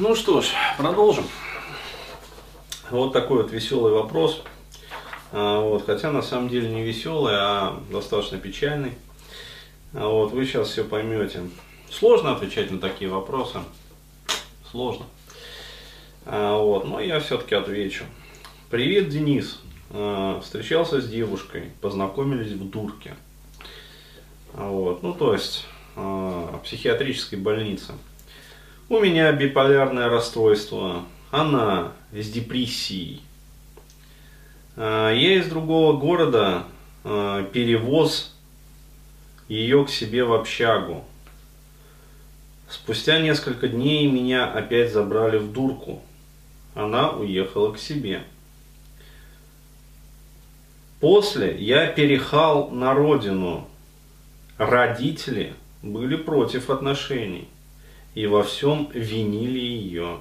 ну что ж, продолжим. Вот такой вот веселый вопрос. А, вот, хотя на самом деле не веселый, а достаточно печальный. А вот, вы сейчас все поймете. Сложно отвечать на такие вопросы. Сложно. А, вот, но я все-таки отвечу. Привет, Денис. Встречался с девушкой, познакомились в дурке. Вот, ну то есть психиатрической больнице. У меня биполярное расстройство, она с депрессией. А, я из другого города а, перевоз ее к себе в общагу. Спустя несколько дней меня опять забрали в дурку. Она уехала к себе. После я перехал на родину. Родители были против отношений и во всем винили ее.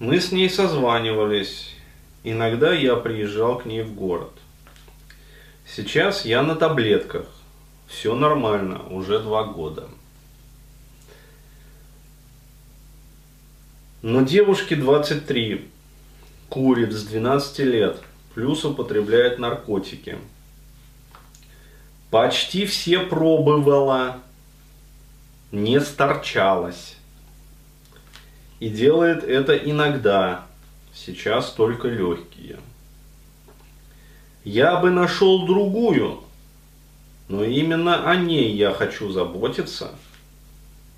Мы с ней созванивались, иногда я приезжал к ней в город. Сейчас я на таблетках, все нормально, уже два года. Но девушке 23, курит с 12 лет, плюс употребляет наркотики. Почти все пробовала, не сторчалась. И делает это иногда, сейчас только легкие. Я бы нашел другую, но именно о ней я хочу заботиться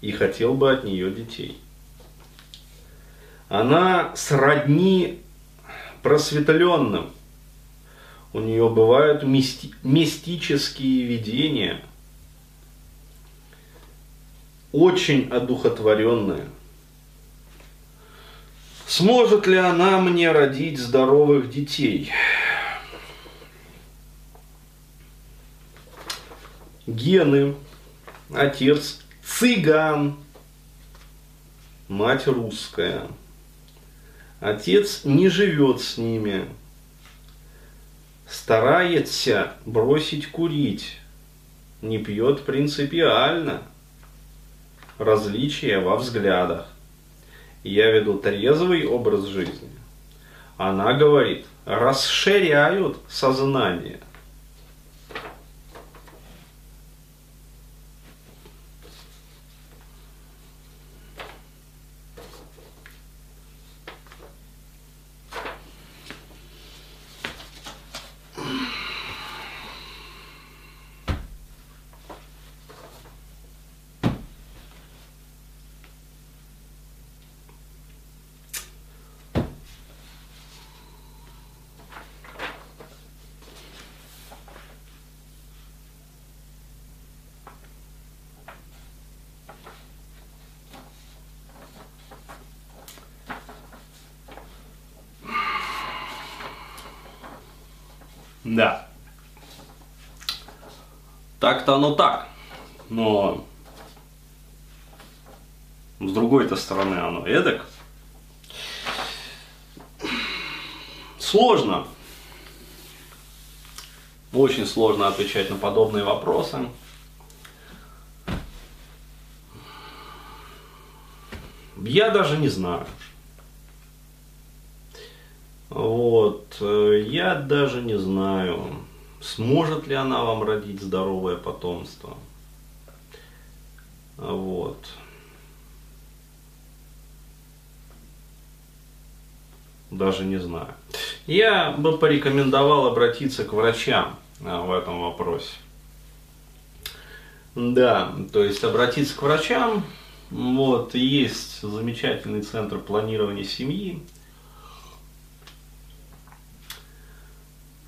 и хотел бы от нее детей. Она сродни просветленным. У нее бывают мисти- мистические видения – очень одухотворенная. Сможет ли она мне родить здоровых детей? Гены. Отец цыган. Мать русская. Отец не живет с ними. Старается бросить курить. Не пьет принципиально – различия во взглядах. Я веду трезвый образ жизни. Она говорит, расширяют сознание – Да. Так-то оно так. Но с другой-то стороны оно эдак. Сложно. Очень сложно отвечать на подобные вопросы. Я даже не знаю. Вот, э, я даже не знаю, сможет ли она вам родить здоровое потомство. Вот. Даже не знаю. Я бы порекомендовал обратиться к врачам э, в этом вопросе. Да, то есть обратиться к врачам. Вот, есть замечательный центр планирования семьи,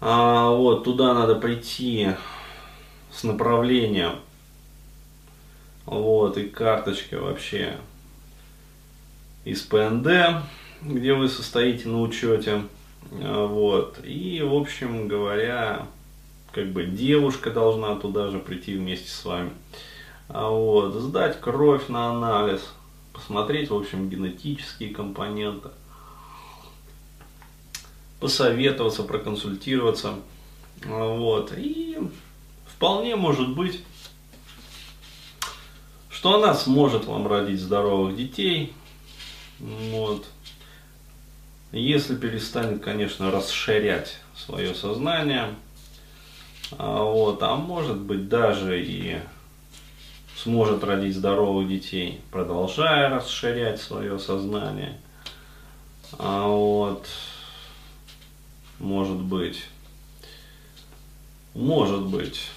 А, вот, туда надо прийти с направлением. Вот, и карточка вообще из ПНД, где вы состоите на учете. А, вот, и, в общем говоря, как бы девушка должна туда же прийти вместе с вами. А, вот, сдать кровь на анализ, посмотреть, в общем, генетические компоненты – посоветоваться, проконсультироваться. Вот. И вполне может быть, что она сможет вам родить здоровых детей. Вот. Если перестанет, конечно, расширять свое сознание, а, вот, а может быть даже и сможет родить здоровых детей, продолжая расширять свое сознание. А вот, может быть, может быть.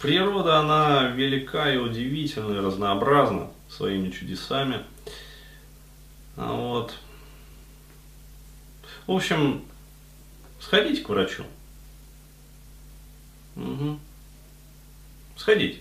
Природа, она велика и удивительна, и разнообразна своими чудесами. А вот. В общем, сходите к врачу. Угу. Сходите.